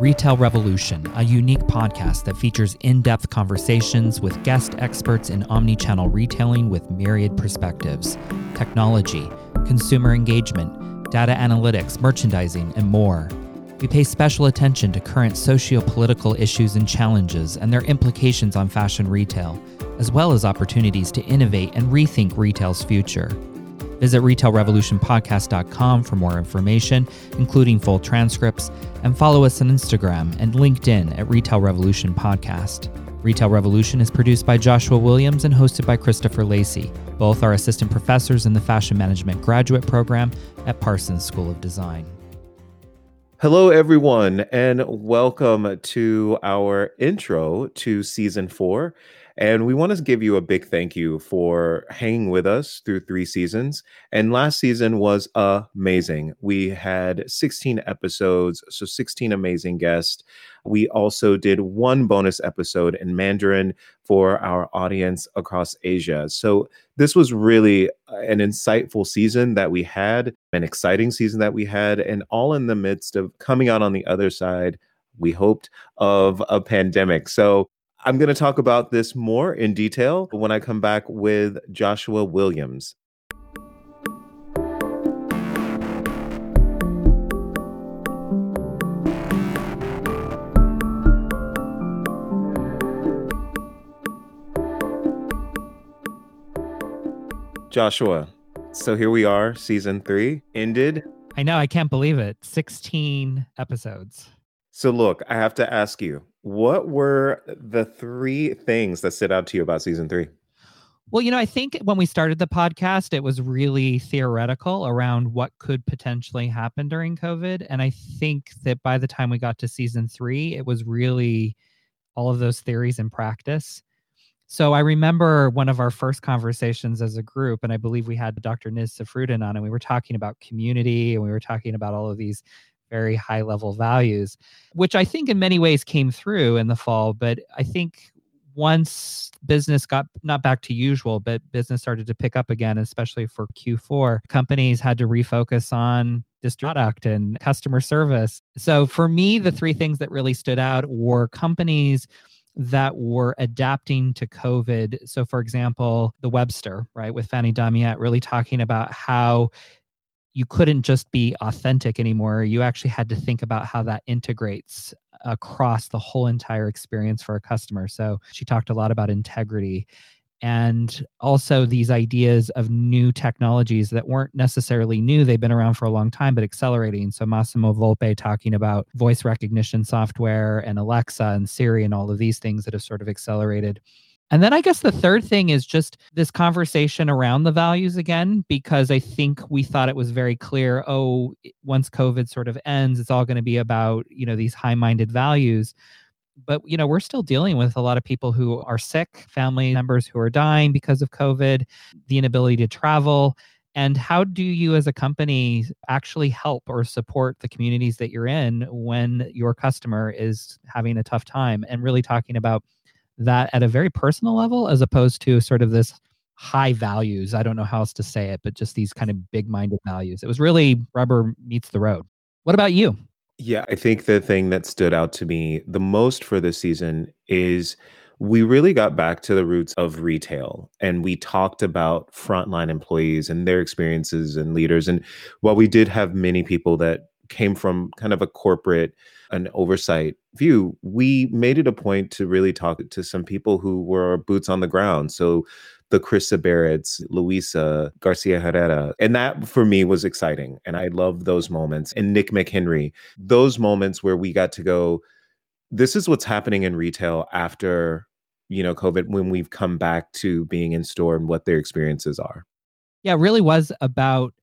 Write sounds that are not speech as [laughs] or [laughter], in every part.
Retail Revolution, a unique podcast that features in depth conversations with guest experts in omni-channel retailing with myriad perspectives, technology, consumer engagement, data analytics, merchandising, and more. We pay special attention to current socio political issues and challenges and their implications on fashion retail, as well as opportunities to innovate and rethink retail's future. Visit retailrevolutionpodcast.com for more information, including full transcripts, and follow us on Instagram and LinkedIn at Retail Revolution Podcast. Retail Revolution is produced by Joshua Williams and hosted by Christopher Lacey. Both are assistant professors in the Fashion Management Graduate Program at Parsons School of Design. Hello, everyone, and welcome to our intro to season four. And we want to give you a big thank you for hanging with us through three seasons. And last season was amazing. We had 16 episodes, so 16 amazing guests. We also did one bonus episode in Mandarin for our audience across Asia. So this was really an insightful season that we had, an exciting season that we had, and all in the midst of coming out on the other side we hoped, of a pandemic. So I'm going to talk about this more in detail when I come back with Joshua Williams. Joshua, so here we are, season three ended. I know, I can't believe it. 16 episodes. So, look, I have to ask you, what were the three things that stood out to you about season three? Well, you know, I think when we started the podcast, it was really theoretical around what could potentially happen during COVID. And I think that by the time we got to season three, it was really all of those theories in practice. So I remember one of our first conversations as a group, and I believe we had Dr. Niz Safruddin on, and we were talking about community and we were talking about all of these very high level values, which I think in many ways came through in the fall. But I think once business got not back to usual, but business started to pick up again, especially for Q4, companies had to refocus on this product and customer service. So for me, the three things that really stood out were companies that were adapting to COVID. So, for example, the Webster, right, with Fanny Damiette, really talking about how you couldn't just be authentic anymore. You actually had to think about how that integrates across the whole entire experience for a customer. So she talked a lot about integrity and also these ideas of new technologies that weren't necessarily new. They've been around for a long time, but accelerating. So Massimo Volpe talking about voice recognition software and Alexa and Siri and all of these things that have sort of accelerated and then I guess the third thing is just this conversation around the values again, because I think we thought it was very clear oh, once COVID sort of ends, it's all going to be about, you know, these high minded values. But, you know, we're still dealing with a lot of people who are sick, family members who are dying because of COVID, the inability to travel. And how do you, as a company, actually help or support the communities that you're in when your customer is having a tough time? And really talking about that at a very personal level as opposed to sort of this high values. I don't know how else to say it, but just these kind of big minded values. It was really rubber meets the road. What about you? Yeah, I think the thing that stood out to me the most for this season is we really got back to the roots of retail and we talked about frontline employees and their experiences and leaders. And while we did have many people that came from kind of a corporate an oversight view, we made it a point to really talk to some people who were boots on the ground. So the Chris Barretts, Luisa Garcia Herrera. And that for me was exciting. And I love those moments. And Nick McHenry, those moments where we got to go, this is what's happening in retail after, you know, COVID, when we've come back to being in store and what their experiences are. Yeah, it really was about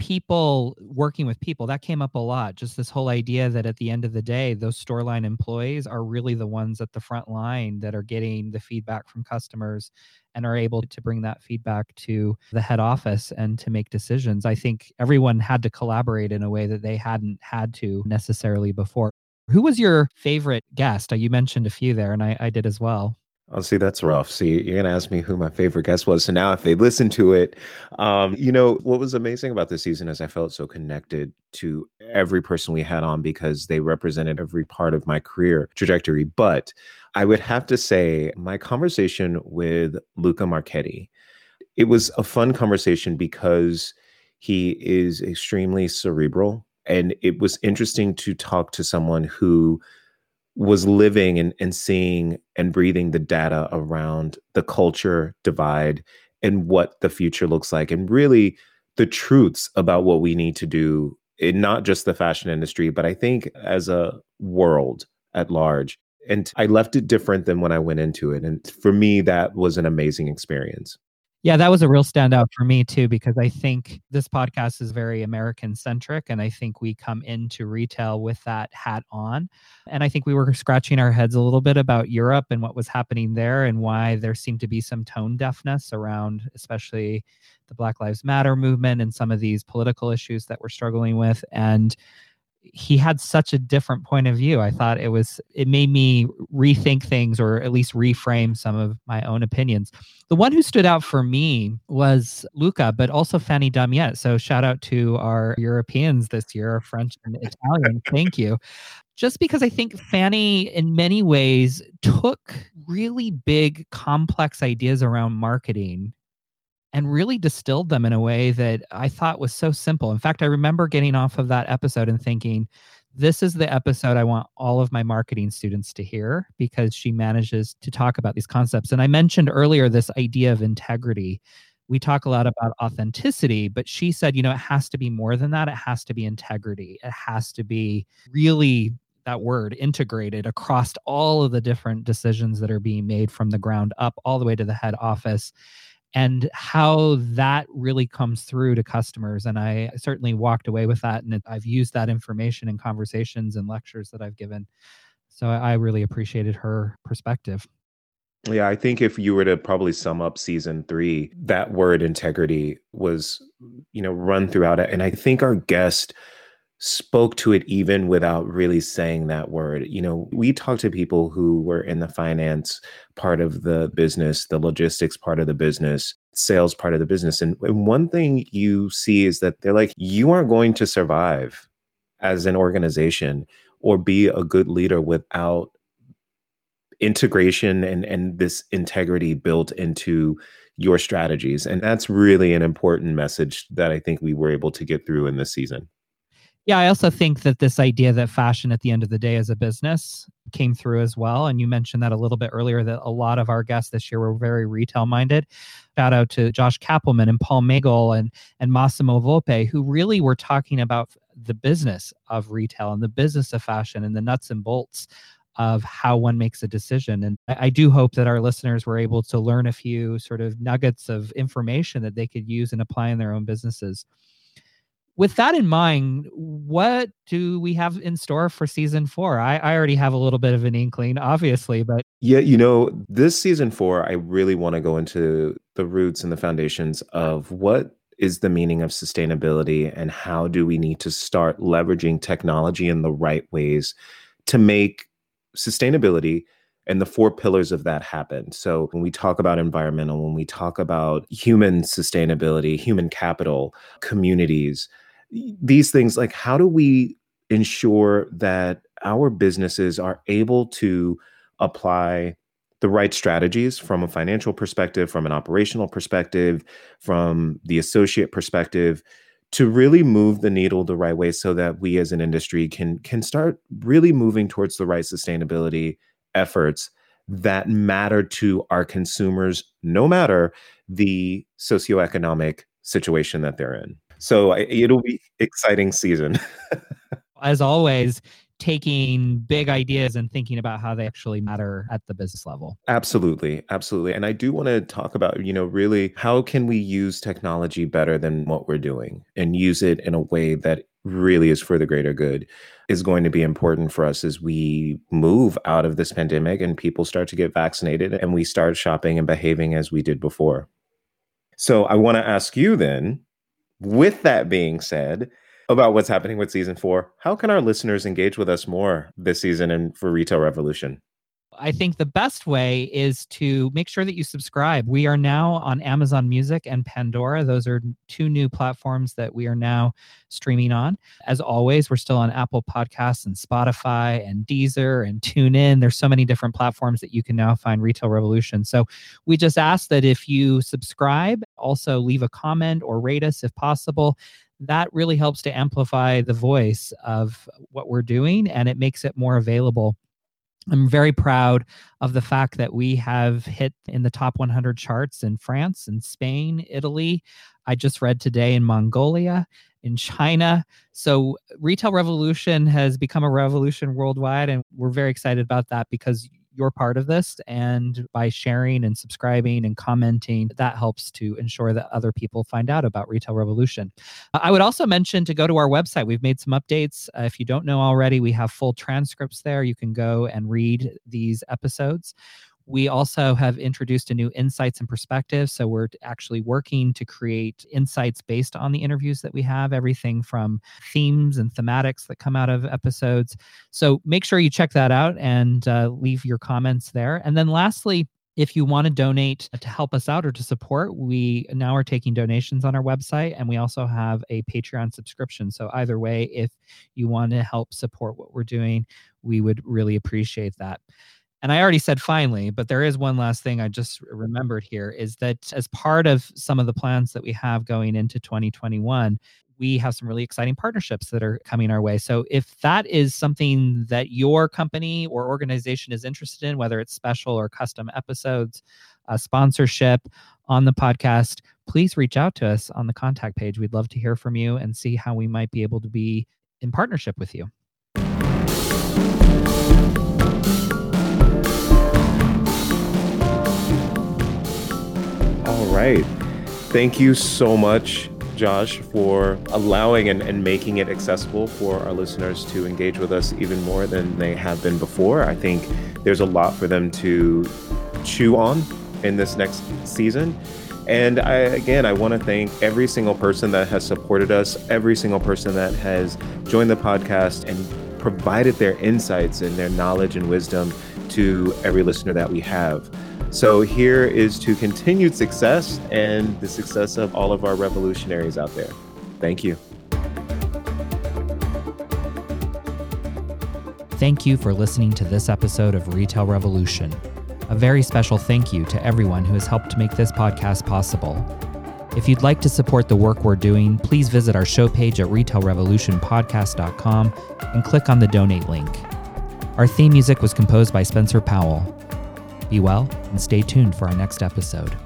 people working with people that came up a lot just this whole idea that at the end of the day those store line employees are really the ones at the front line that are getting the feedback from customers and are able to bring that feedback to the head office and to make decisions. I think everyone had to collaborate in a way that they hadn't had to necessarily before. Who was your favorite guest? Uh, you mentioned a few there and i, I did as well Oh, see, that's rough. See, you're gonna ask me who my favorite guest was. So now, if they listen to it, um, you know what was amazing about this season is I felt so connected to every person we had on because they represented every part of my career trajectory. But I would have to say, my conversation with Luca Marchetti, it was a fun conversation because he is extremely cerebral, and it was interesting to talk to someone who was living and, and seeing and breathing the data around the culture divide and what the future looks like and really the truths about what we need to do in not just the fashion industry but i think as a world at large. And i left it different than when i went into it. And for me that was an amazing experience yeah, that was a real standout for me too, because I think this podcast is very American centric. And I think we come into retail with that hat on. And I think we were scratching our heads a little bit about Europe and what was happening there and why there seemed to be some tone deafness around, especially the Black Lives Matter movement and some of these political issues that we're struggling with. And he had such a different point of view. I thought it was it made me rethink things or at least reframe some of my own opinions. The one who stood out for me was Luca, but also Fanny Damiette. So shout out to our Europeans this year, French and Italian. [laughs] Thank you. Just because I think Fanny, in many ways, took really big, complex ideas around marketing and really distilled them in a way that I thought was so simple. In fact, I remember getting off of that episode and thinking, this is the episode I want all of my marketing students to hear because she manages to talk about these concepts. And I mentioned earlier this idea of integrity. We talk a lot about authenticity, but she said, you know, it has to be more than that. It has to be integrity. It has to be really that word integrated across all of the different decisions that are being made from the ground up all the way to the head office and how that really comes through to customers. And I certainly walked away with that. And I've used that information in conversations and lectures that I've given. So I really appreciated her perspective. Yeah, I think if you were to probably sum up season three, that word integrity was, you know, run throughout it. And I think our guest spoke to it even without really saying that word. You know, we talked to people who were in the finance part of the business, the logistics part of the business, sales part of the business. And, and one thing you see is that they're like, you aren't going to survive as an organization or be a good leader without integration and, and this integrity built into your strategies. And that's really an important message that I think we were able to get through in this season. Yeah, I also think that this idea that fashion at the end of the day is a business came through as well. And you mentioned that a little bit earlier that a lot of our guests this year were very retail minded. Shout out to Josh Kappelman and Paul Magel and, and Massimo Volpe, who really were talking about the business of retail and the business of fashion and the nuts and bolts of how one makes a decision. And I, I, do hope that our listeners were able to learn a few sort of nuggets of information that they could use and apply in their own businesses with that in mind, what do we have in store for season four? I, I already have a little bit of an inkling, obviously, but yeah, you know, this season four, I really want to go into the roots and the foundations of what is the meaning of sustainability and how do we need to start leveraging technology in the right ways to make sustainability and the four pillars of that happen. So when we talk about environmental, when we talk about human sustainability, human capital, communities, these things like how do we ensure that our businesses are able to apply the right strategies from a financial perspective, from an operational perspective, from the associate perspective to really move the needle the right way so that we as an industry can can start really moving towards the right sustainability efforts that matter to our consumers, no matter the socioeconomic situation that they're in. So it'll be exciting season. [laughs] As always, taking big ideas and thinking about how they actually matter at the business level. Absolutely. Absolutely. And I do want to talk about, you know, really how can we use technology better than what we're doing and use it in a way that really is for the greater good is going to be important for us as we move out of this pandemic and people start to get vaccinated and we start shopping and behaving as we did before. So I want to ask you then, with that being said, about what's happening with season four, how can our listeners engage with us more this season and for Retail Revolution? I think the best way is to make sure that you subscribe. We are now on Amazon Music and Pandora. Those are two new platforms that we are now streaming on. As always, we're still on Apple Podcasts and Spotify and Deezer and TuneIn. There's so many different platforms that you can now find Retail Revolution. So we just ask that if you subscribe, also leave a comment or rate us if possible that really helps to amplify the voice of what we're doing and it makes it more available I'm very proud of the fact that we have hit in the top 100 charts in France and Spain, Italy. I just read today in Mongolia, in China. So, Retail Revolution has become a revolution worldwide, and we're very excited about that because you're part of this. And by sharing and subscribing and commenting, that helps to ensure that other people find out about Retail Revolution. I would also mention to go to our website. We've made some updates. Uh, if you don't know already, we have full transcripts there. You can go and read these episodes. We also have introduced a new insights and perspectives. So we're actually working to create insights based on the interviews that we have, everything from themes and thematics that come out of episodes. So make sure you check that out and uh, leave your comments there. And then lastly, if you want to donate to help us out or to support, we now are taking donations on our website and we also have a Patreon subscription. So, either way, if you want to help support what we're doing, we would really appreciate that. And I already said finally, but there is one last thing I just remembered here is that as part of some of the plans that we have going into 2021, we have some really exciting partnerships that are coming our way. So if that is something that your company or organization is interested in, whether it's special or custom episodes, a sponsorship on the podcast, please reach out to us on the contact page. We'd love to hear from you and see how we might be able to be in partnership with you. Right. Thank you so much, Josh, for allowing and, and making it accessible for our listeners to engage with us even more than they have been before. I think there's a lot for them to chew on in this next season. And I, again, I want to thank every single person that has supported us, every single person that has joined the podcast and provided their insights and their knowledge and wisdom to every listener that we have. So here is to continued success and the success of all of our revolutionaries out there. Thank you. Thank you for listening to this episode of Retail Revolution. A very special thank you to everyone who has helped make this podcast possible. If you'd like to support the work we're doing, please visit our show page at retailrevolutionpodcast.com and click on the donate link. Our theme music was composed by Spencer Powell. Be well and stay tuned for our next episode.